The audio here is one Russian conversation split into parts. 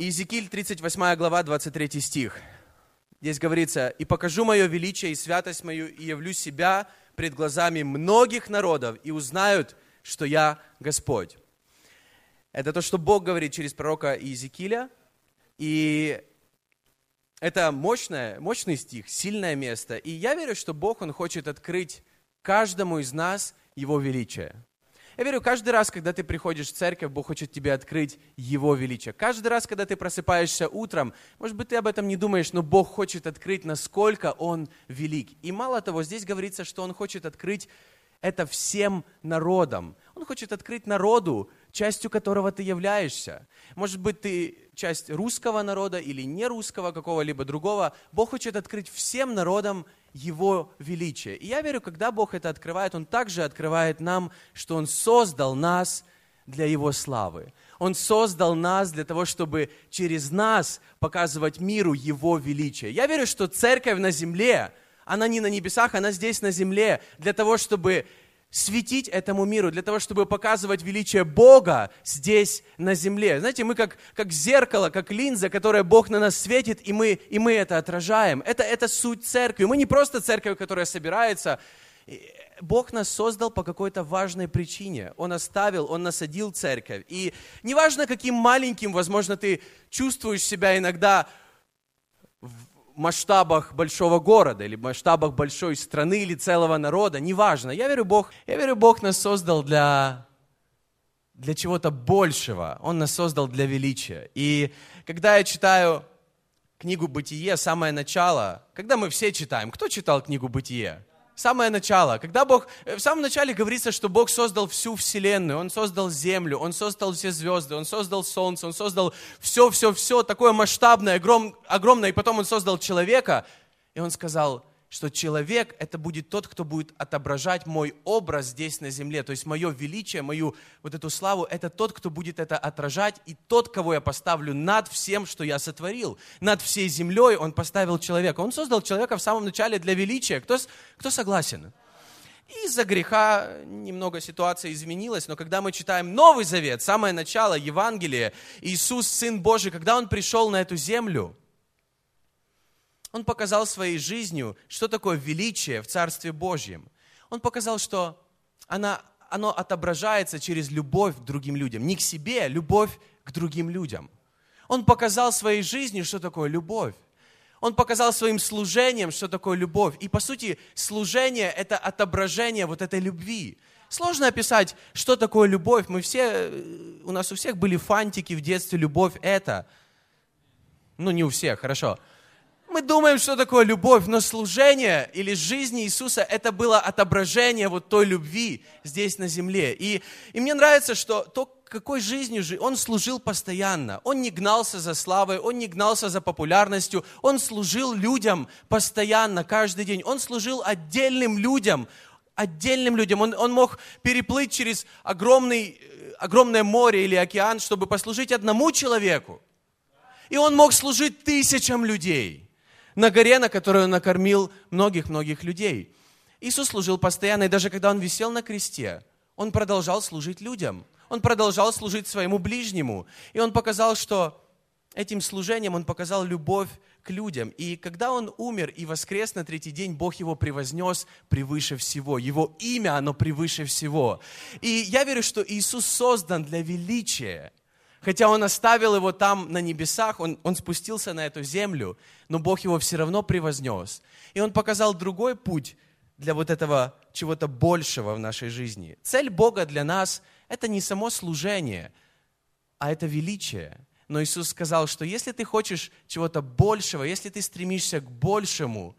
Иезекииль 38 глава, 23 стих. Здесь говорится, «И покажу мое величие и святость мою, и явлю себя пред глазами многих народов, и узнают, что я Господь». Это то, что Бог говорит через пророка Иезекииля, и это мощное, мощный стих, сильное место. И я верю, что Бог, Он хочет открыть каждому из нас Его величие. Я верю, каждый раз, когда ты приходишь в церковь, Бог хочет тебе открыть Его величие. Каждый раз, когда ты просыпаешься утром, может быть, ты об этом не думаешь, но Бог хочет открыть, насколько Он велик. И мало того, здесь говорится, что Он хочет открыть это всем народам. Он хочет открыть народу, частью которого ты являешься. Может быть, ты часть русского народа или не русского, какого-либо другого. Бог хочет открыть всем народам Его величие. И я верю, когда Бог это открывает, Он также открывает нам, что Он создал нас для Его славы. Он создал нас для того, чтобы через нас показывать миру Его величие. Я верю, что церковь на земле, она не на небесах, она здесь на земле, для того, чтобы светить этому миру, для того, чтобы показывать величие Бога здесь, на земле. Знаете, мы как, как зеркало, как линза, которая Бог на нас светит, и мы, и мы это отражаем. Это, это суть церкви. Мы не просто церковь, которая собирается. Бог нас создал по какой-то важной причине. Он оставил, Он насадил церковь. И неважно, каким маленьким, возможно, ты чувствуешь себя иногда масштабах большого города, или масштабах большой страны, или целого народа, неважно. Я верю, Бог, я верю, Бог нас создал для, для чего-то большего. Он нас создал для величия. И когда я читаю книгу «Бытие», самое начало, когда мы все читаем, кто читал книгу «Бытие»? Самое начало. Когда Бог, э, в самом начале говорится, что Бог создал всю Вселенную, Он создал Землю, Он создал все звезды, Он создал Солнце, Он создал все-все-все такое масштабное, огром, огромное, и потом Он создал человека, и Он сказал, что человек – это будет тот, кто будет отображать мой образ здесь на земле. То есть мое величие, мою вот эту славу – это тот, кто будет это отражать, и тот, кого я поставлю над всем, что я сотворил. Над всей землей он поставил человека. Он создал человека в самом начале для величия. Кто, кто согласен? Из-за греха немного ситуация изменилась, но когда мы читаем Новый Завет, самое начало, Евангелие, Иисус, Сын Божий, когда Он пришел на эту землю – он показал своей жизнью, что такое величие в Царстве Божьем. Он показал, что она, оно отображается через любовь к другим людям. Не к себе, а любовь к другим людям. Он показал своей жизнью, что такое любовь. Он показал своим служением, что такое любовь. И по сути, служение – это отображение вот этой любви. Сложно описать, что такое любовь. Мы все, у нас у всех были фантики в детстве, любовь – это. Ну, не у всех, хорошо. Мы думаем, что такое любовь, но служение или жизнь Иисуса – это было отображение вот той любви здесь на земле. И, и мне нравится, что то, какой жизнью же он служил постоянно. Он не гнался за славой, он не гнался за популярностью, он служил людям постоянно, каждый день. Он служил отдельным людям, отдельным людям. Он, он мог переплыть через огромный, огромное море или океан, чтобы послужить одному человеку. И он мог служить тысячам людей на горе, на которой он накормил многих-многих людей. Иисус служил постоянно, и даже когда он висел на кресте, он продолжал служить людям. Он продолжал служить своему ближнему. И он показал, что этим служением он показал любовь к людям. И когда он умер и воскрес на третий день, Бог его превознес превыше всего. Его имя, оно превыше всего. И я верю, что Иисус создан для величия. Хотя он оставил его там на небесах, он, он спустился на эту землю, но Бог его все равно превознес. И он показал другой путь для вот этого чего-то большего в нашей жизни. Цель Бога для нас – это не само служение, а это величие. Но Иисус сказал, что если ты хочешь чего-то большего, если ты стремишься к большему,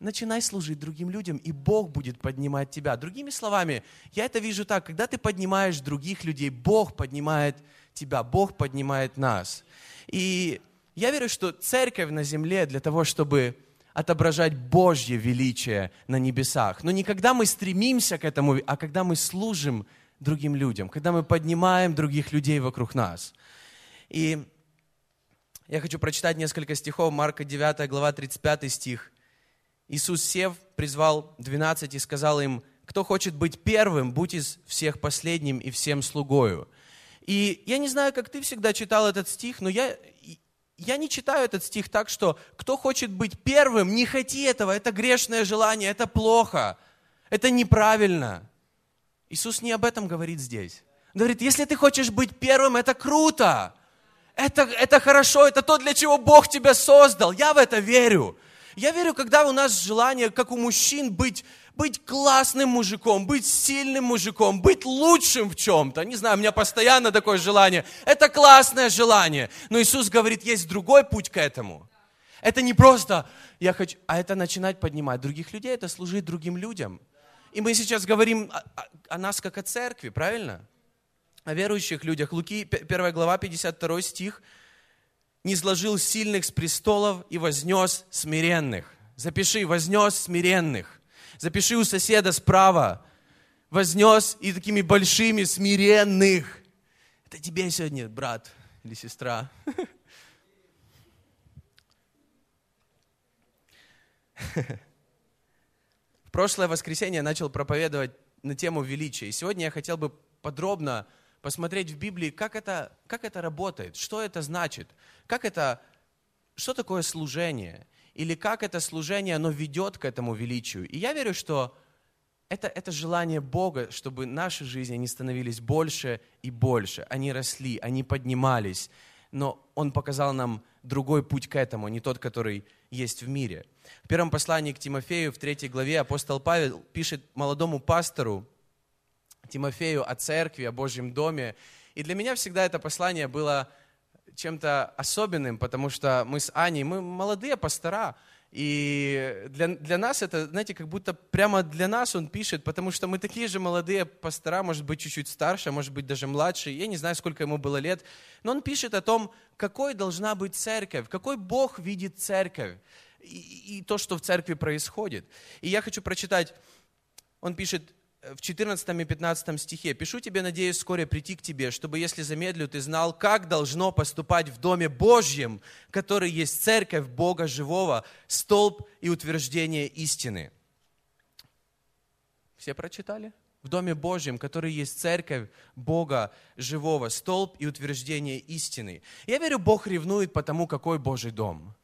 начинай служить другим людям, и Бог будет поднимать тебя. Другими словами, я это вижу так, когда ты поднимаешь других людей, Бог поднимает тебя, Бог поднимает нас. И я верю, что церковь на земле для того, чтобы отображать Божье величие на небесах. Но не когда мы стремимся к этому, а когда мы служим другим людям, когда мы поднимаем других людей вокруг нас. И я хочу прочитать несколько стихов, Марка 9 глава 35 стих. Иисус, сев, призвал 12 и сказал им, кто хочет быть первым, будь из всех последним и всем слугою. И я не знаю, как ты всегда читал этот стих, но я, я не читаю этот стих так, что кто хочет быть первым, не хоти этого, это грешное желание, это плохо, это неправильно. Иисус не об этом говорит здесь. Он говорит, если ты хочешь быть первым, это круто, это, это хорошо, это то, для чего Бог тебя создал. Я в это верю. Я верю, когда у нас желание, как у мужчин, быть быть классным мужиком, быть сильным мужиком, быть лучшим в чем-то. Не знаю, у меня постоянно такое желание. Это классное желание. Но Иисус говорит, есть другой путь к этому. Это не просто я хочу, а это начинать поднимать других людей, это служить другим людям. И мы сейчас говорим о, о, о нас как о церкви, правильно? О верующих людях. Луки 1 глава, 52 стих. «Не сложил сильных с престолов и вознес смиренных». Запиши, вознес смиренных. Запиши у соседа справа. Вознес и такими большими, смиренных. Это тебе сегодня, брат или сестра. В прошлое воскресенье я начал проповедовать на тему величия. И сегодня я хотел бы подробно посмотреть в Библии, как это, как это работает, что это значит, как это, что такое служение – или как это служение, оно ведет к этому величию. И я верю, что это, это желание Бога, чтобы наши жизни, они становились больше и больше. Они росли, они поднимались. Но Он показал нам другой путь к этому, не тот, который есть в мире. В первом послании к Тимофею, в третьей главе, апостол Павел пишет молодому пастору Тимофею о церкви, о Божьем доме. И для меня всегда это послание было чем-то особенным, потому что мы с Аней, мы молодые пастора, и для, для нас это, знаете, как будто прямо для нас он пишет, потому что мы такие же молодые пастора, может быть, чуть-чуть старше, может быть, даже младше. Я не знаю, сколько ему было лет. Но он пишет о том, какой должна быть церковь, какой Бог видит церковь и, и то, что в церкви происходит. И я хочу прочитать, он пишет, в 14 и 15 стихе. «Пишу тебе, надеюсь, вскоре прийти к тебе, чтобы, если замедлю, ты знал, как должно поступать в Доме Божьем, который есть церковь Бога живого, столб и утверждение истины». Все прочитали? В Доме Божьем, который есть церковь Бога живого, столб и утверждение истины. Я верю, Бог ревнует по тому, какой Божий дом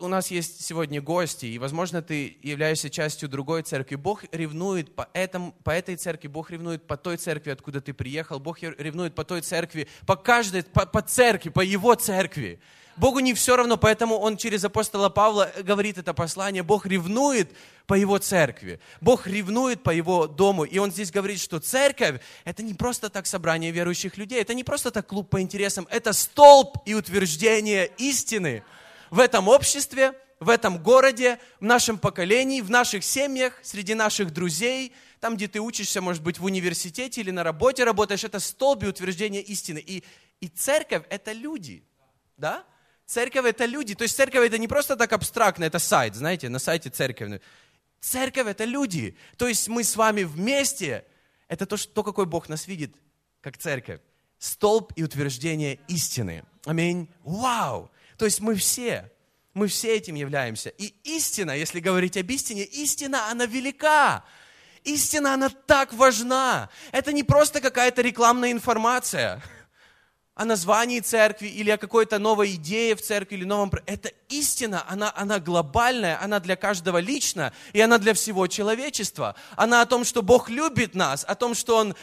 у нас есть сегодня гости, и, возможно, ты являешься частью другой церкви. Бог ревнует по, этому, по этой церкви, Бог ревнует по той церкви, откуда ты приехал, Бог ревнует по той церкви, по каждой, по, по церкви, по его церкви. Богу не все равно, поэтому он через апостола Павла говорит это послание. Бог ревнует по его церкви. Бог ревнует по его дому. И он здесь говорит, что церковь – это не просто так собрание верующих людей, это не просто так клуб по интересам, это столб и утверждение истины – в этом обществе, в этом городе, в нашем поколении, в наших семьях, среди наших друзей, там, где ты учишься, может быть, в университете или на работе работаешь, это столб и утверждение истины. И, и церковь – это люди, да? Церковь – это люди. То есть церковь – это не просто так абстрактно, это сайт, знаете, на сайте церковь. Церковь – это люди. То есть мы с вами вместе. Это то, что, то, какой Бог нас видит, как церковь. Столб и утверждение истины. Аминь. Вау! То есть мы все, мы все этим являемся. И истина, если говорить об истине, истина, она велика. Истина, она так важна. Это не просто какая-то рекламная информация о названии церкви или о какой-то новой идее в церкви или новом... Это истина, она, она глобальная, она для каждого лично, и она для всего человечества. Она о том, что Бог любит нас, о том, что Он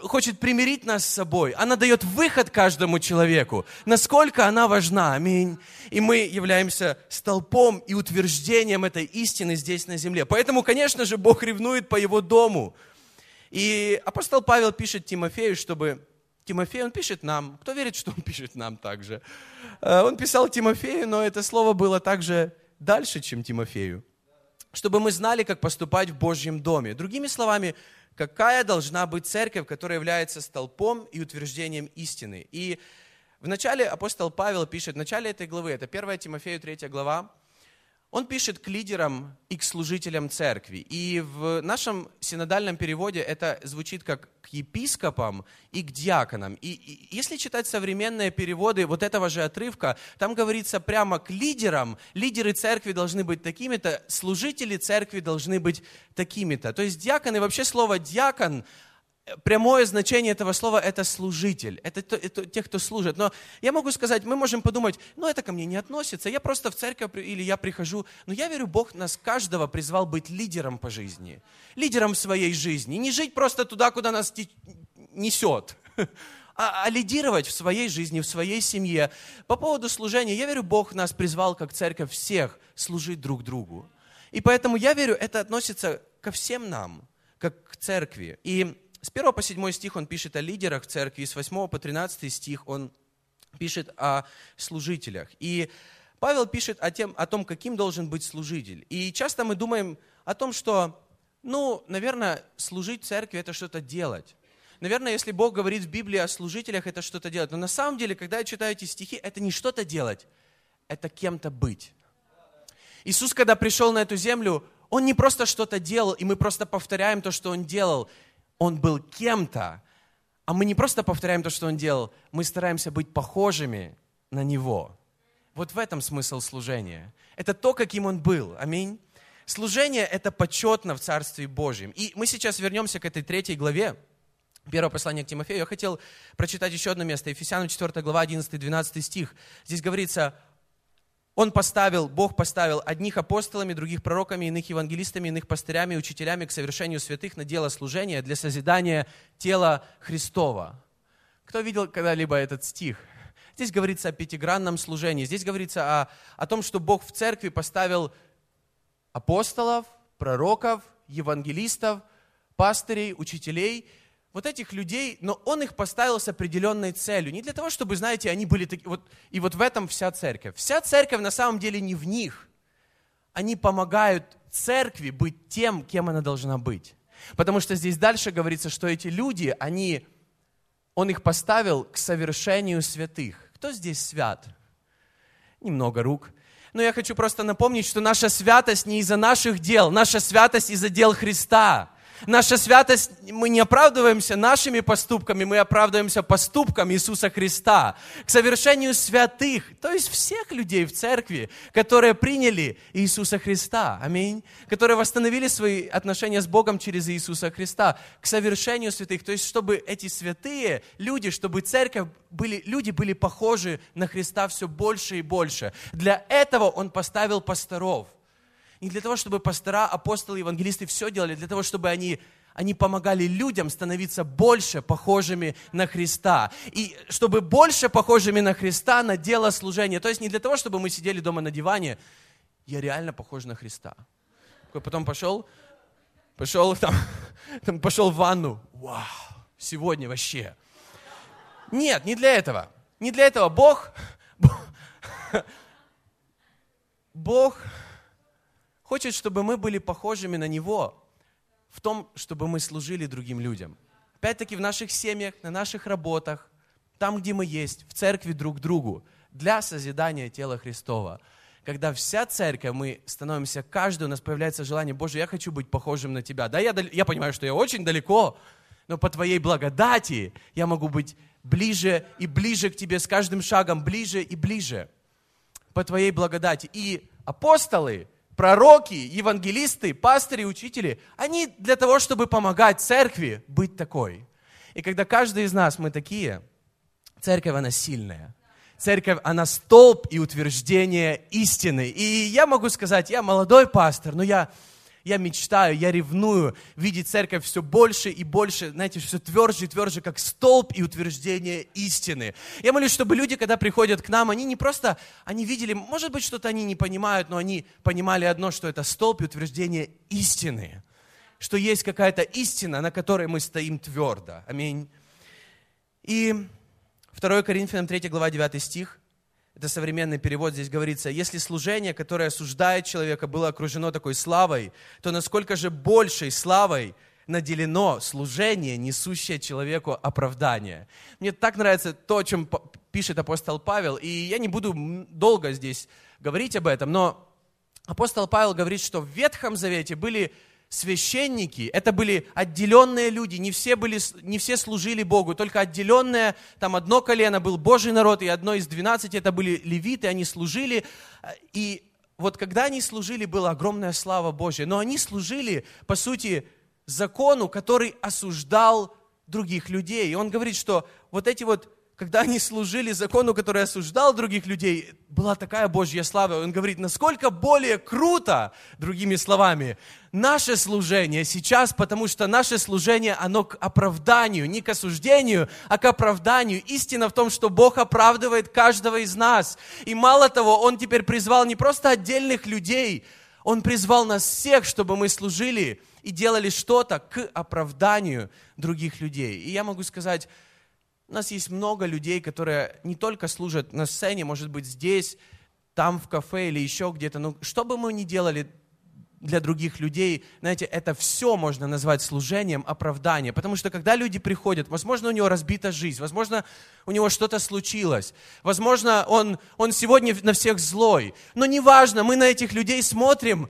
хочет примирить нас с собой. Она дает выход каждому человеку. Насколько она важна. Аминь. И мы являемся столпом и утверждением этой истины здесь на земле. Поэтому, конечно же, Бог ревнует по его дому. И апостол Павел пишет Тимофею, чтобы... Тимофей, он пишет нам. Кто верит, что он пишет нам также? Э, он писал Тимофею, но это слово было также дальше, чем Тимофею. Чтобы мы знали, как поступать в Божьем доме. Другими словами, какая должна быть церковь, которая является столпом и утверждением истины. И в начале апостол Павел пишет, в начале этой главы, это 1 Тимофею 3 глава, он пишет к лидерам и к служителям церкви. И в нашем синодальном переводе это звучит как к епископам и к диаконам. И, и если читать современные переводы вот этого же отрывка, там говорится прямо к лидерам. Лидеры церкви должны быть такими-то, служители церкви должны быть такими-то. То есть диаконы, вообще слово диакон, прямое значение этого слова – это служитель, это, это, это те, кто служит. Но я могу сказать, мы можем подумать, ну это ко мне не относится, я просто в церковь или я прихожу. Но я верю, Бог нас каждого призвал быть лидером по жизни, лидером своей жизни. Не жить просто туда, куда нас несет, а, а лидировать в своей жизни, в своей семье. По поводу служения, я верю, Бог нас призвал как церковь всех служить друг другу. И поэтому я верю, это относится ко всем нам, как к церкви. И с 1 по 7 стих он пишет о лидерах церкви, и с 8 по 13 стих он пишет о служителях. И Павел пишет о, тем, о том, каким должен быть служитель. И часто мы думаем о том, что, ну, наверное, служить церкви – это что-то делать. Наверное, если Бог говорит в Библии о служителях, это что-то делать. Но на самом деле, когда я читаю эти стихи, это не что-то делать, это кем-то быть. Иисус, когда пришел на эту землю, Он не просто что-то делал, и мы просто повторяем то, что Он делал. Он был кем-то, а мы не просто повторяем то, что Он делал, мы стараемся быть похожими на Него. Вот в этом смысл служения. Это то, каким Он был. Аминь. Служение – это почетно в Царстве Божьем. И мы сейчас вернемся к этой третьей главе, Первое послание к Тимофею. Я хотел прочитать еще одно место. Ефесянам 4 глава 11-12 стих. Здесь говорится, он поставил, Бог поставил одних апостолами, других пророками, иных евангелистами, иных пастырями, учителями к совершению святых на дело служения для созидания тела Христова. Кто видел когда-либо этот стих? Здесь говорится о пятигранном служении. Здесь говорится о, о том, что Бог в церкви поставил апостолов, пророков, евангелистов, пастырей, учителей – вот этих людей, но он их поставил с определенной целью. Не для того, чтобы, знаете, они были такие, вот, и вот в этом вся церковь. Вся церковь на самом деле не в них. Они помогают церкви быть тем, кем она должна быть. Потому что здесь дальше говорится, что эти люди, они, он их поставил к совершению святых. Кто здесь свят? Немного рук. Но я хочу просто напомнить, что наша святость не из-за наших дел, наша святость из-за дел Христа. Наша святость, мы не оправдываемся нашими поступками, мы оправдываемся поступком Иисуса Христа. К совершению святых, то есть всех людей в церкви, которые приняли Иисуса Христа, аминь, которые восстановили свои отношения с Богом через Иисуса Христа, к совершению святых, то есть чтобы эти святые люди, чтобы церковь были, люди были похожи на Христа все больше и больше. Для этого Он поставил пасторов – не для того, чтобы пастора, апостолы, евангелисты все делали, для того, чтобы они, они помогали людям становиться больше похожими на Христа. И чтобы больше похожими на Христа на дело служения. То есть не для того, чтобы мы сидели дома на диване, я реально похож на Христа. Потом пошел, пошел там, там пошел в ванну. Вау, сегодня вообще. Нет, не для этого. Не для этого. Бог, Бог хочет, чтобы мы были похожими на Него в том, чтобы мы служили другим людям. Опять-таки в наших семьях, на наших работах, там, где мы есть, в церкви друг другу, для созидания тела Христова. Когда вся церковь, мы становимся, каждый, у нас появляется желание, Боже, я хочу быть похожим на Тебя. Да, я, я понимаю, что я очень далеко, но по Твоей благодати я могу быть ближе и ближе к Тебе, с каждым шагом ближе и ближе. По Твоей благодати. И апостолы, пророки, евангелисты, пастыри, учители, они для того, чтобы помогать церкви быть такой. И когда каждый из нас, мы такие, церковь, она сильная. Церковь, она столб и утверждение истины. И я могу сказать, я молодой пастор, но я я мечтаю, я ревную видеть церковь все больше и больше, знаете, все тверже и тверже, как столб и утверждение истины. Я молюсь, чтобы люди, когда приходят к нам, они не просто, они видели, может быть, что-то они не понимают, но они понимали одно, что это столб и утверждение истины. Что есть какая-то истина, на которой мы стоим твердо. Аминь. И 2 Коринфянам 3 глава 9 стих это современный перевод, здесь говорится, если служение, которое осуждает человека, было окружено такой славой, то насколько же большей славой наделено служение, несущее человеку оправдание. Мне так нравится то, о чем пишет апостол Павел, и я не буду долго здесь говорить об этом, но апостол Павел говорит, что в Ветхом Завете были священники, это были отделенные люди, не все, были, не все служили Богу, только отделенное, там одно колено был Божий народ, и одно из двенадцати это были левиты, они служили, и вот когда они служили, была огромная слава Божья, но они служили, по сути, закону, который осуждал других людей. И он говорит, что вот эти вот когда они служили закону, который осуждал других людей, была такая Божья слава. Он говорит, насколько более круто, другими словами, наше служение сейчас, потому что наше служение, оно к оправданию, не к осуждению, а к оправданию. Истина в том, что Бог оправдывает каждого из нас. И мало того, Он теперь призвал не просто отдельных людей, Он призвал нас всех, чтобы мы служили и делали что-то к оправданию других людей. И я могу сказать, у нас есть много людей, которые не только служат на сцене, может быть, здесь, там в кафе или еще где-то. Но что бы мы ни делали для других людей, знаете, это все можно назвать служением оправдания. Потому что когда люди приходят, возможно, у него разбита жизнь, возможно, у него что-то случилось, возможно, он, он сегодня на всех злой. Но неважно, мы на этих людей смотрим,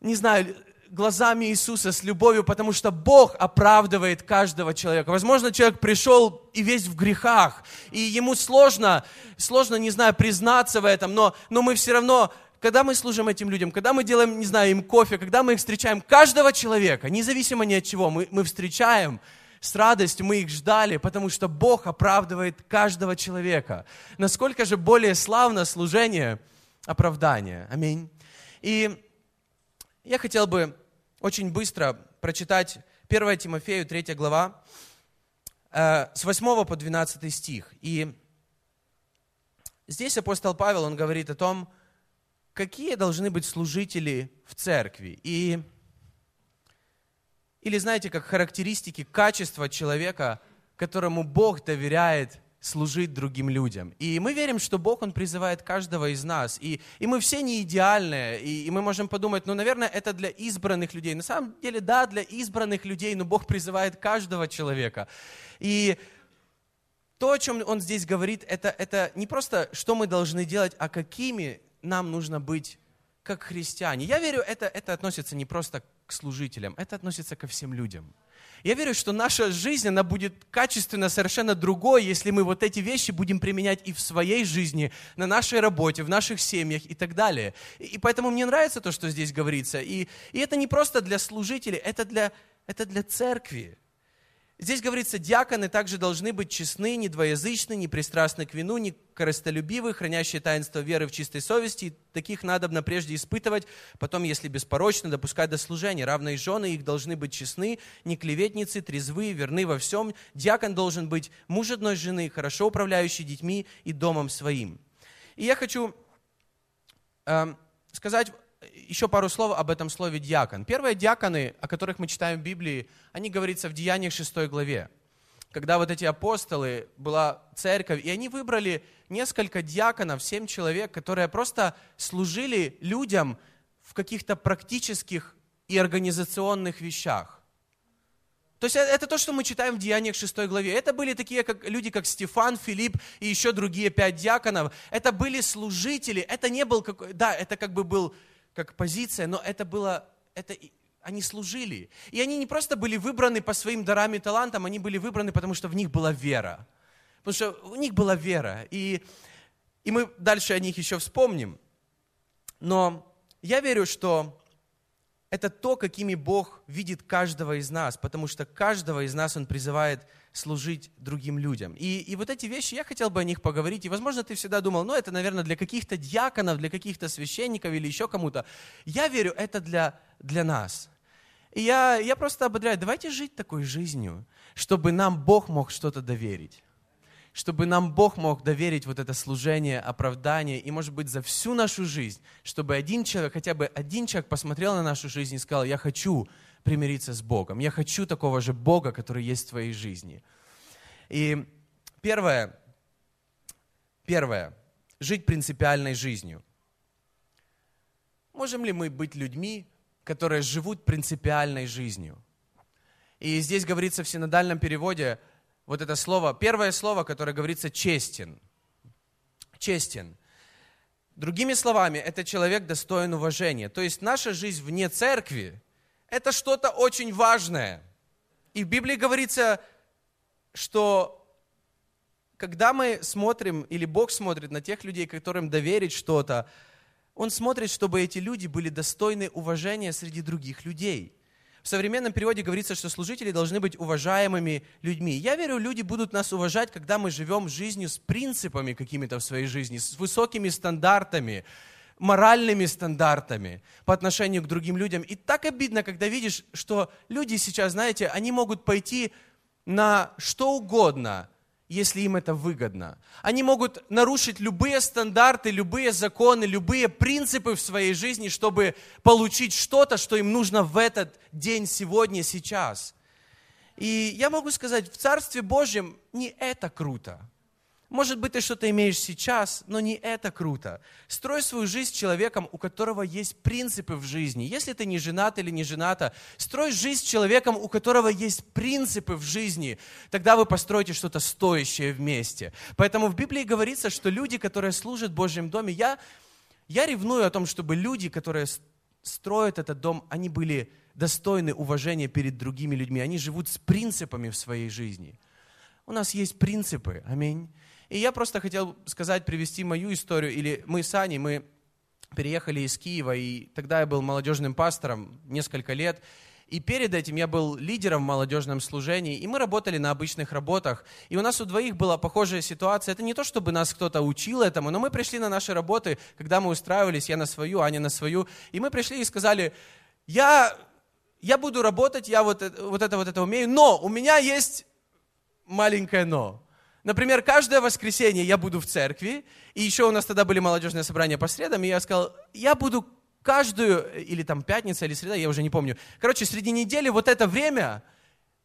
не знаю, глазами Иисуса с любовью, потому что Бог оправдывает каждого человека. Возможно, человек пришел и весь в грехах, и ему сложно, сложно, не знаю, признаться в этом, но, но мы все равно, когда мы служим этим людям, когда мы делаем, не знаю, им кофе, когда мы их встречаем, каждого человека, независимо ни от чего, мы, мы встречаем с радостью, мы их ждали, потому что Бог оправдывает каждого человека. Насколько же более славно служение оправдания. Аминь. И я хотел бы очень быстро прочитать 1 Тимофею, 3 глава, э, с 8 по 12 стих. И здесь апостол Павел, он говорит о том, какие должны быть служители в церкви. И, или знаете, как характеристики, качества человека, которому Бог доверяет служить другим людям. И мы верим, что Бог, Он призывает каждого из нас. И, и мы все не идеальные. И, и мы можем подумать, ну, наверное, это для избранных людей. На самом деле, да, для избранных людей, но Бог призывает каждого человека. И то, о чем Он здесь говорит, это, это не просто, что мы должны делать, а какими нам нужно быть как христиане. Я верю, это, это относится не просто к служителям, это относится ко всем людям. Я верю, что наша жизнь, она будет качественно совершенно другой, если мы вот эти вещи будем применять и в своей жизни, на нашей работе, в наших семьях и так далее. И поэтому мне нравится то, что здесь говорится. И, и это не просто для служителей, это для, это для церкви. Здесь говорится, диаконы также должны быть честны, недвоязычны, не пристрастны к вину, не корыстолюбивы, хранящие таинство веры в чистой совести. Таких надо прежде испытывать, потом, если беспорочно, допускать до служения. Равные жены их должны быть честны, не клеветницы, трезвы, верны во всем. Диакон должен быть муж одной жены, хорошо управляющий детьми и домом своим. И я хочу э, сказать еще пару слов об этом слове диакон. Первые диаконы, о которых мы читаем в Библии, они говорится в Деяниях 6 главе. Когда вот эти апостолы, была церковь, и они выбрали несколько диаконов, семь человек, которые просто служили людям в каких-то практических и организационных вещах. То есть это то, что мы читаем в Деяниях 6 главе. Это были такие как, люди, как Стефан, Филипп и еще другие пять диаконов. Это были служители. Это не был, какой, да, это как бы был как позиция, но это было, это, они служили. И они не просто были выбраны по своим дарам и талантам, они были выбраны, потому что в них была вера. Потому что у них была вера. И, и мы дальше о них еще вспомним. Но я верю, что это то, какими Бог видит каждого из нас, потому что каждого из нас Он призывает служить другим людям. И, и вот эти вещи, я хотел бы о них поговорить. И, возможно, ты всегда думал, ну, это, наверное, для каких-то диаконов, для каких-то священников или еще кому-то. Я верю, это для, для нас. И я, я просто ободряю, давайте жить такой жизнью, чтобы нам Бог мог что-то доверить чтобы нам Бог мог доверить вот это служение, оправдание, и, может быть, за всю нашу жизнь, чтобы один человек, хотя бы один человек посмотрел на нашу жизнь и сказал, я хочу примириться с Богом. Я хочу такого же Бога, который есть в твоей жизни. И первое, первое, жить принципиальной жизнью. Можем ли мы быть людьми, которые живут принципиальной жизнью? И здесь говорится в синодальном переводе вот это слово, первое слово, которое говорится честен. Честен. Другими словами, это человек достоин уважения. То есть наша жизнь вне церкви, это что-то очень важное. И в Библии говорится, что когда мы смотрим, или Бог смотрит на тех людей, которым доверить что-то, Он смотрит, чтобы эти люди были достойны уважения среди других людей. В современном переводе говорится, что служители должны быть уважаемыми людьми. Я верю, люди будут нас уважать, когда мы живем жизнью с принципами какими-то в своей жизни, с высокими стандартами, моральными стандартами по отношению к другим людям. И так обидно, когда видишь, что люди сейчас, знаете, они могут пойти на что угодно, если им это выгодно. Они могут нарушить любые стандарты, любые законы, любые принципы в своей жизни, чтобы получить что-то, что им нужно в этот день, сегодня, сейчас. И я могу сказать, в Царстве Божьем не это круто. Может быть, ты что-то имеешь сейчас, но не это круто. Строй свою жизнь с человеком, у которого есть принципы в жизни. Если ты не женат или не жената, строй жизнь с человеком, у которого есть принципы в жизни. Тогда вы построите что-то стоящее вместе. Поэтому в Библии говорится, что люди, которые служат в Божьем доме, я, я ревную о том, чтобы люди, которые строят этот дом, они были достойны уважения перед другими людьми. Они живут с принципами в своей жизни. У нас есть принципы. Аминь. И я просто хотел сказать, привести мою историю, или мы с Аней, мы переехали из Киева, и тогда я был молодежным пастором несколько лет, и перед этим я был лидером в молодежном служении, и мы работали на обычных работах. И у нас у двоих была похожая ситуация. Это не то, чтобы нас кто-то учил этому, но мы пришли на наши работы, когда мы устраивались, я на свою, Аня на свою, и мы пришли и сказали, я, я буду работать, я вот, вот это вот это умею, но у меня есть маленькое но. Например, каждое воскресенье я буду в церкви, и еще у нас тогда были молодежные собрания по средам, и я сказал, я буду каждую, или там пятница, или среда, я уже не помню. Короче, среди недели вот это время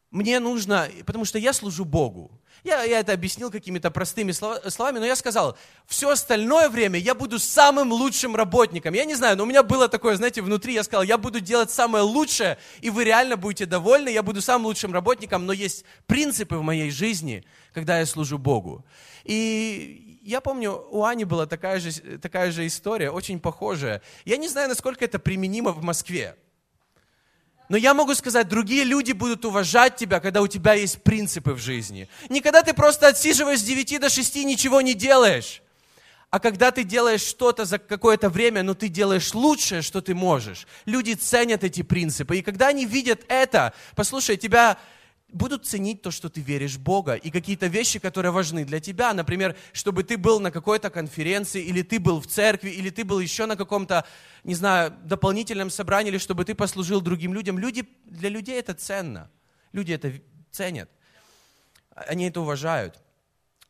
мне нужно, потому что я служу Богу. Я, я это объяснил какими-то простыми словами, но я сказал, все остальное время я буду самым лучшим работником. Я не знаю, но у меня было такое, знаете, внутри, я сказал, я буду делать самое лучшее, и вы реально будете довольны, я буду самым лучшим работником, но есть принципы в моей жизни, когда я служу Богу. И я помню, у Ани была такая же, такая же история, очень похожая. Я не знаю, насколько это применимо в Москве. Но я могу сказать, другие люди будут уважать тебя, когда у тебя есть принципы в жизни. Не когда ты просто отсиживаешь с 9 до 6 и ничего не делаешь. А когда ты делаешь что-то за какое-то время, но ты делаешь лучшее, что ты можешь. Люди ценят эти принципы. И когда они видят это, послушай, тебя будут ценить то, что ты веришь в Бога, и какие-то вещи, которые важны для тебя. Например, чтобы ты был на какой-то конференции, или ты был в церкви, или ты был еще на каком-то, не знаю, дополнительном собрании, или чтобы ты послужил другим людям. Люди, для людей это ценно. Люди это ценят. Они это уважают.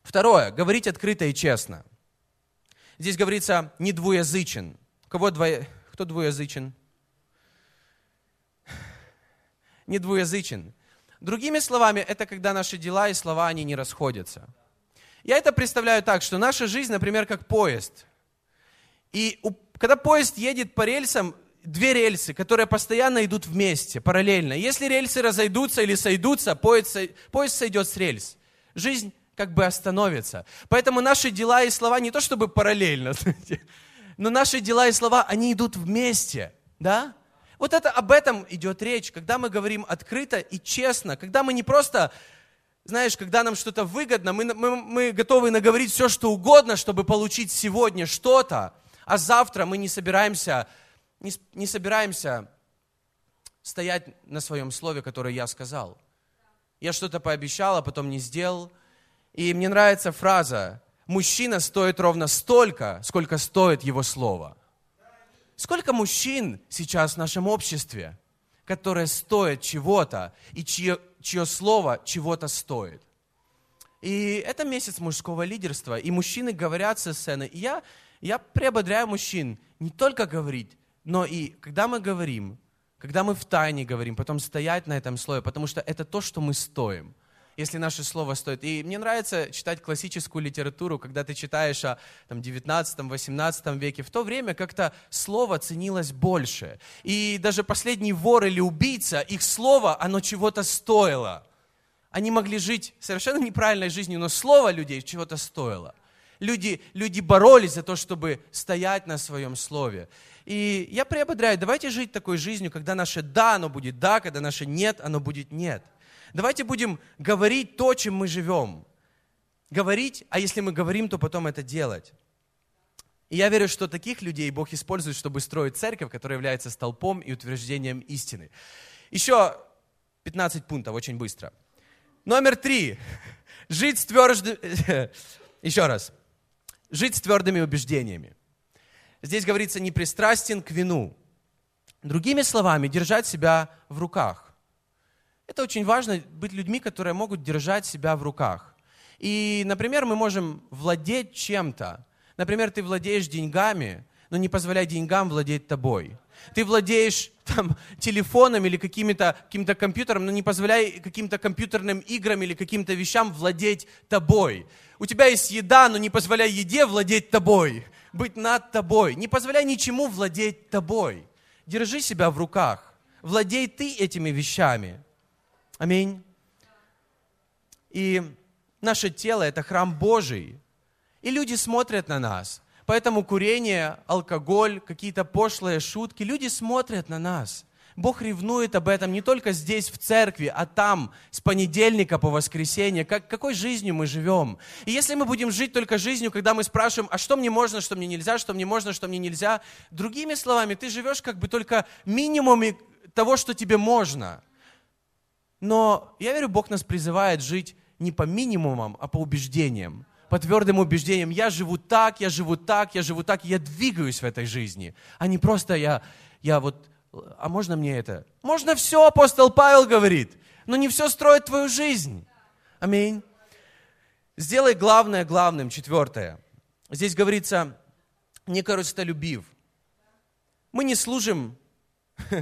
Второе. Говорить открыто и честно. Здесь говорится «не двуязычен». Кого двое... Кто двуязычен? Не двуязычен. Другими словами, это когда наши дела и слова, они не расходятся. Я это представляю так, что наша жизнь, например, как поезд. И у, когда поезд едет по рельсам, две рельсы, которые постоянно идут вместе, параллельно. Если рельсы разойдутся или сойдутся, поезд, поезд сойдет с рельс. Жизнь как бы остановится. Поэтому наши дела и слова не то чтобы параллельно, но наши дела и слова, они идут вместе. Да? Вот это, об этом идет речь, когда мы говорим открыто и честно, когда мы не просто, знаешь, когда нам что-то выгодно, мы, мы, мы готовы наговорить все, что угодно, чтобы получить сегодня что-то, а завтра мы не собираемся, не, не собираемся стоять на своем слове, которое я сказал. Я что-то пообещал, а потом не сделал. И мне нравится фраза, мужчина стоит ровно столько, сколько стоит его слово. Сколько мужчин сейчас в нашем обществе, которые стоят чего-то и чье, чье слово чего-то стоит? И это месяц мужского лидерства, и мужчины говорят со сцены. И я, я приободряю мужчин не только говорить, но и когда мы говорим, когда мы в тайне говорим, потом стоять на этом слове, потому что это то, что мы стоим если наше слово стоит. И мне нравится читать классическую литературу, когда ты читаешь о там, 19-18 веке. В то время как-то слово ценилось больше. И даже последний вор или убийца, их слово, оно чего-то стоило. Они могли жить совершенно неправильной жизнью, но слово людей чего-то стоило. Люди, люди боролись за то, чтобы стоять на своем слове. И я приободряю, давайте жить такой жизнью, когда наше «да», оно будет «да», когда наше «нет», оно будет «нет». Давайте будем говорить то, чем мы живем. Говорить, а если мы говорим, то потом это делать. И я верю, что таких людей Бог использует, чтобы строить церковь, которая является столпом и утверждением истины. Еще 15 пунктов, очень быстро. Номер три. Жить с твердым... Еще раз. Жить с твердыми убеждениями. Здесь говорится не пристрастен к вину. Другими словами, держать себя в руках. Это очень важно, быть людьми, которые могут держать себя в руках. И, например, мы можем владеть чем-то. Например, ты владеешь деньгами, но не позволяй деньгам владеть тобой. Ты владеешь там, телефоном или каким-то каким компьютером, но не позволяй каким-то компьютерным играм или каким-то вещам владеть тобой. У тебя есть еда, но не позволяй еде владеть тобой, быть над тобой. Не позволяй ничему владеть тобой. Держи себя в руках. Владей ты этими вещами. Аминь. И наше тело – это храм Божий. И люди смотрят на нас. Поэтому курение, алкоголь, какие-то пошлые шутки, люди смотрят на нас. Бог ревнует об этом не только здесь, в церкви, а там, с понедельника по воскресенье, как, какой жизнью мы живем. И если мы будем жить только жизнью, когда мы спрашиваем, а что мне можно, что мне нельзя, что мне можно, что мне нельзя, другими словами, ты живешь как бы только минимуме того, что тебе можно. Но я верю, Бог нас призывает жить не по минимумам, а по убеждениям по твердым убеждениям, я живу так, я живу так, я живу так, я двигаюсь в этой жизни, а не просто я, я вот, а можно мне это? Можно все, апостол Павел говорит, но не все строит твою жизнь. Аминь. Сделай главное главным, четвертое. Здесь говорится, не корыстолюбив. Мы не служим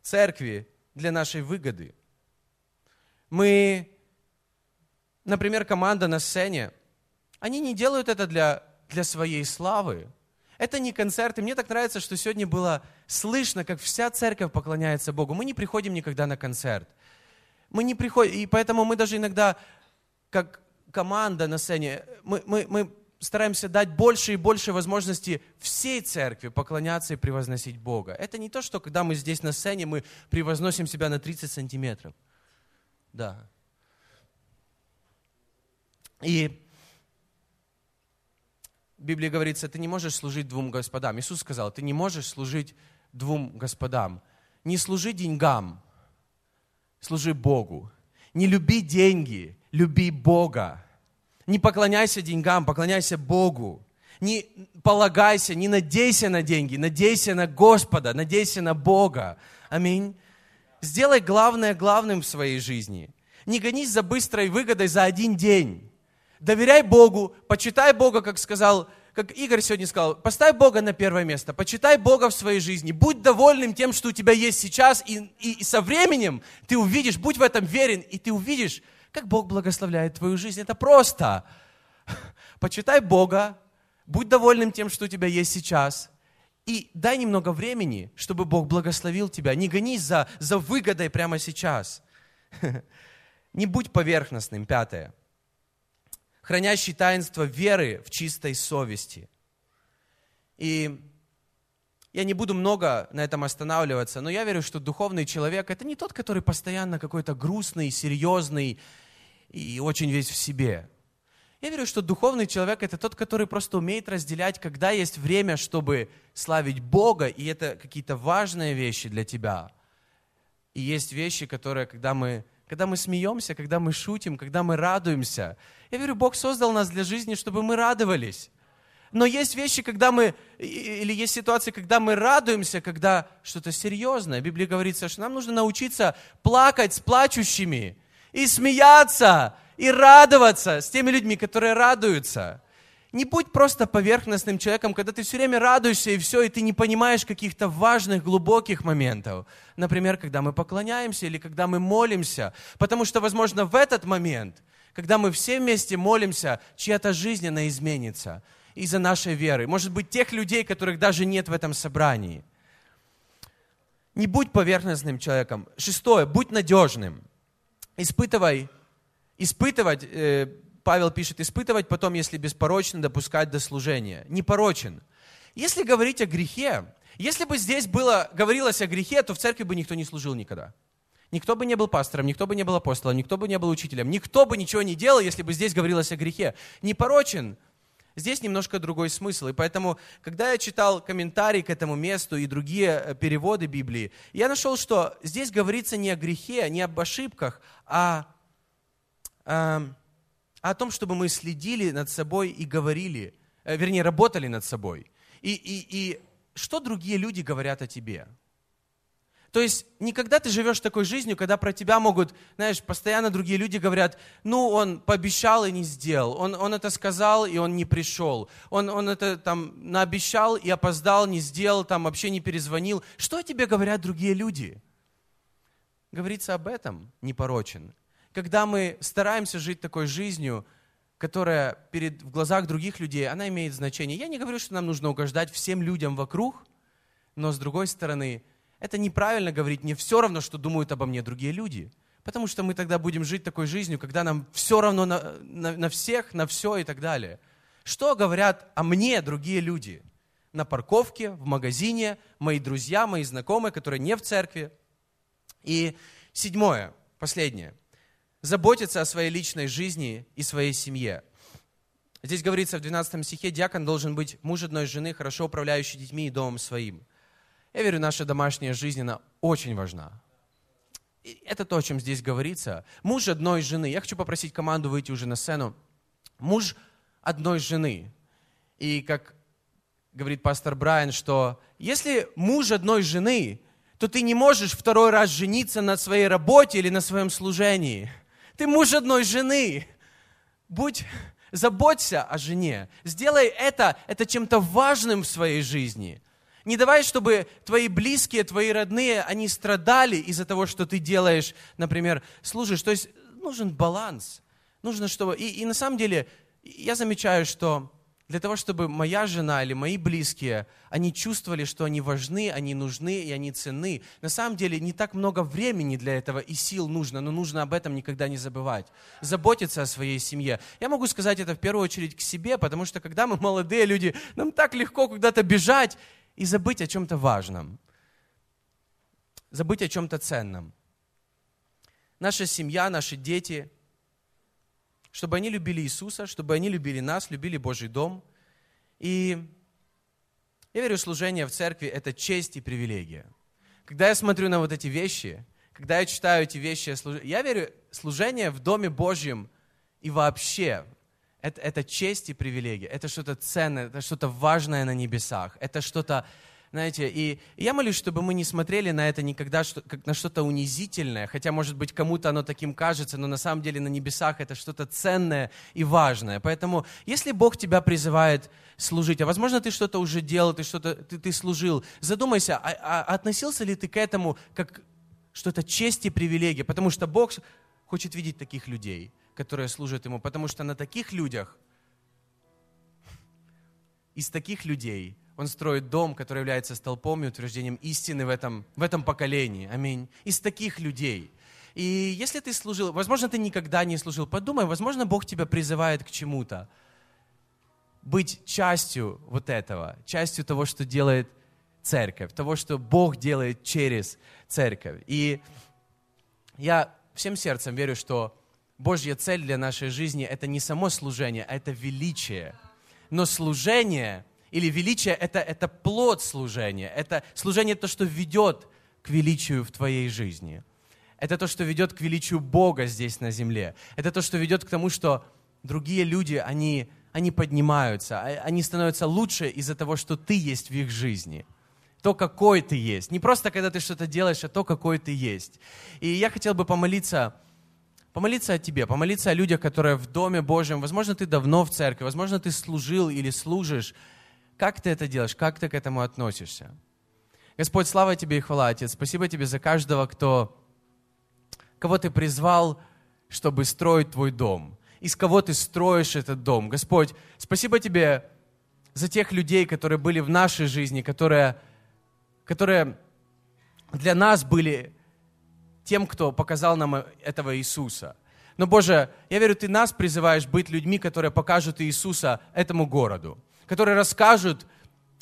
церкви для нашей выгоды. Мы, например, команда на сцене, они не делают это для, для своей славы. Это не концерт. И мне так нравится, что сегодня было слышно, как вся церковь поклоняется Богу. Мы не приходим никогда на концерт. Мы не приходим, и поэтому мы даже иногда, как команда на сцене, мы, мы, мы стараемся дать больше и больше возможностей всей церкви поклоняться и превозносить Бога. Это не то, что когда мы здесь на сцене, мы превозносим себя на 30 сантиметров. Да. И в Библии говорится, ты не можешь служить двум господам. Иисус сказал, ты не можешь служить двум господам. Не служи деньгам, служи Богу. Не люби деньги, люби Бога. Не поклоняйся деньгам, поклоняйся Богу. Не полагайся, не надейся на деньги, надейся на Господа, надейся на Бога. Аминь. Сделай главное главным в своей жизни. Не гонись за быстрой выгодой за один день. Доверяй Богу, почитай Бога, как сказал, как Игорь сегодня сказал, поставь Бога на первое место, почитай Бога в своей жизни, будь довольным тем, что у тебя есть сейчас, и, и, и со временем ты увидишь, будь в этом верен, и ты увидишь, как Бог благословляет твою жизнь. Это просто. Почитай Бога, будь довольным тем, что у тебя есть сейчас, и дай немного времени, чтобы Бог благословил тебя. Не гонись за, за выгодой прямо сейчас. Не будь поверхностным. Пятое хранящий таинство веры в чистой совести. И я не буду много на этом останавливаться, но я верю, что духовный человек – это не тот, который постоянно какой-то грустный, серьезный и очень весь в себе. Я верю, что духовный человек – это тот, который просто умеет разделять, когда есть время, чтобы славить Бога, и это какие-то важные вещи для тебя. И есть вещи, которые, когда мы когда мы смеемся, когда мы шутим, когда мы радуемся. Я верю, Бог создал нас для жизни, чтобы мы радовались. Но есть вещи, когда мы, или есть ситуации, когда мы радуемся, когда что-то серьезное. В Библии говорится, что нам нужно научиться плакать с плачущими, и смеяться, и радоваться с теми людьми, которые радуются. Не будь просто поверхностным человеком, когда ты все время радуешься и все, и ты не понимаешь каких-то важных, глубоких моментов. Например, когда мы поклоняемся или когда мы молимся. Потому что, возможно, в этот момент, когда мы все вместе молимся, чья-то жизнь, она изменится из-за нашей веры. Может быть, тех людей, которых даже нет в этом собрании. Не будь поверхностным человеком. Шестое, будь надежным. Испытывай, испытывать... Э, Павел пишет, испытывать потом, если беспорочно, допускать до служения. Непорочен. Если говорить о грехе, если бы здесь было, говорилось о грехе, то в церкви бы никто не служил никогда. Никто бы не был пастором, никто бы не был апостолом, никто бы не был учителем, никто бы ничего не делал, если бы здесь говорилось о грехе. Непорочен Здесь немножко другой смысл. И поэтому, когда я читал комментарии к этому месту и другие э, переводы Библии, я нашел, что здесь говорится не о грехе, не об ошибках, а, а, о том, чтобы мы следили над собой и говорили, э, вернее, работали над собой. И, и, и что другие люди говорят о тебе? То есть никогда ты живешь такой жизнью, когда про тебя могут, знаешь, постоянно другие люди говорят, ну, он пообещал и не сделал, он, он это сказал и он не пришел, он, он это там наобещал и опоздал, не сделал, там вообще не перезвонил. Что тебе говорят другие люди? Говорится об этом непорочен. Когда мы стараемся жить такой жизнью, которая перед, в глазах других людей, она имеет значение. Я не говорю, что нам нужно угождать всем людям вокруг, но с другой стороны, это неправильно говорить, мне все равно, что думают обо мне другие люди. Потому что мы тогда будем жить такой жизнью, когда нам все равно на, на, на всех, на все и так далее. Что говорят о мне другие люди? На парковке, в магазине, мои друзья, мои знакомые, которые не в церкви. И седьмое, последнее. Заботиться о своей личной жизни и своей семье. Здесь говорится в 12 стихе, диакон должен быть муж одной жены, хорошо управляющий детьми и домом своим. Я верю, наша домашняя жизнь, она очень важна. И это то, о чем здесь говорится. Муж одной жены. Я хочу попросить команду выйти уже на сцену. Муж одной жены. И как говорит пастор Брайан, что если муж одной жены, то ты не можешь второй раз жениться на своей работе или на своем служении. Ты муж одной жены. Будь, заботься о жене. Сделай это, это чем-то важным в своей жизни. Не давай, чтобы твои близкие, твои родные, они страдали из-за того, что ты делаешь, например, служишь. То есть нужен баланс. Нужно, чтобы... И, и на самом деле я замечаю, что для того, чтобы моя жена или мои близкие, они чувствовали, что они важны, они нужны и они ценны. На самом деле не так много времени для этого и сил нужно, но нужно об этом никогда не забывать. Заботиться о своей семье. Я могу сказать это в первую очередь к себе, потому что когда мы молодые люди, нам так легко куда-то бежать, и забыть о чем-то важном, забыть о чем-то ценном. Наша семья, наши дети, чтобы они любили Иисуса, чтобы они любили нас, любили Божий дом. И я верю, служение в церкви – это честь и привилегия. Когда я смотрю на вот эти вещи, когда я читаю эти вещи, я верю, служение в Доме Божьем и вообще это, это честь и привилегия, это что-то ценное, это что-то важное на небесах, это что-то, знаете, и я молюсь, чтобы мы не смотрели на это никогда что, как на что-то унизительное, хотя, может быть, кому-то оно таким кажется, но на самом деле на небесах это что-то ценное и важное. Поэтому, если Бог тебя призывает служить, а возможно, ты что-то уже делал, ты что-то, ты, ты служил, задумайся, а, а относился ли ты к этому как что-то честь и привилегия, потому что Бог хочет видеть таких людей – которые служат Ему, потому что на таких людях, из таких людей Он строит дом, который является столпом и утверждением истины в этом, в этом поколении. Аминь. Из таких людей. И если ты служил, возможно, ты никогда не служил, подумай, возможно, Бог тебя призывает к чему-то. Быть частью вот этого, частью того, что делает церковь, того, что Бог делает через церковь. И я всем сердцем верю, что Божья цель для нашей жизни – это не само служение, а это величие. Но служение или величие – это, это плод служения. Это служение – то, что ведет к величию в твоей жизни. Это то, что ведет к величию Бога здесь на земле. Это то, что ведет к тому, что другие люди, они, они поднимаются, а, они становятся лучше из-за того, что ты есть в их жизни. То, какой ты есть. Не просто, когда ты что-то делаешь, а то, какой ты есть. И я хотел бы помолиться помолиться о тебе, помолиться о людях, которые в Доме Божьем. Возможно, ты давно в церкви, возможно, ты служил или служишь. Как ты это делаешь? Как ты к этому относишься? Господь, слава тебе и хвала, Отец. Спасибо тебе за каждого, кто, кого ты призвал, чтобы строить твой дом. Из кого ты строишь этот дом. Господь, спасибо тебе за тех людей, которые были в нашей жизни, которые, которые для нас были тем, кто показал нам этого Иисуса. Но, Боже, я верю, Ты нас призываешь быть людьми, которые покажут Иисуса этому городу, которые расскажут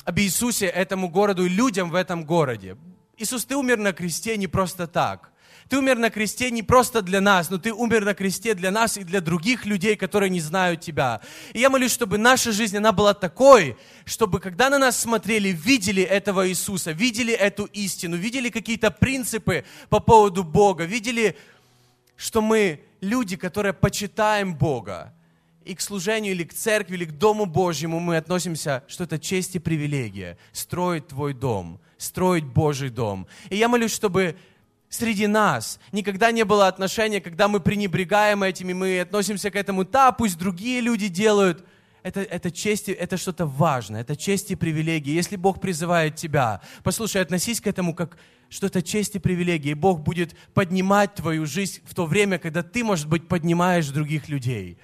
об Иисусе этому городу и людям в этом городе. Иисус, Ты умер на кресте не просто так. Ты умер на кресте не просто для нас, но ты умер на кресте для нас и для других людей, которые не знают Тебя. И я молюсь, чтобы наша жизнь, она была такой, чтобы когда на нас смотрели, видели этого Иисуса, видели эту истину, видели какие-то принципы по поводу Бога, видели, что мы люди, которые почитаем Бога, и к служению, или к церкви, или к Дому Божьему мы относимся, что это честь и привилегия, строить Твой дом, строить Божий дом. И я молюсь, чтобы среди нас никогда не было отношения, когда мы пренебрегаем этими, мы относимся к этому, да, пусть другие люди делают. Это, это честь, это что-то важное, это честь и привилегия. Если Бог призывает тебя, послушай, относись к этому как что это честь и привилегия, и Бог будет поднимать твою жизнь в то время, когда ты, может быть, поднимаешь других людей.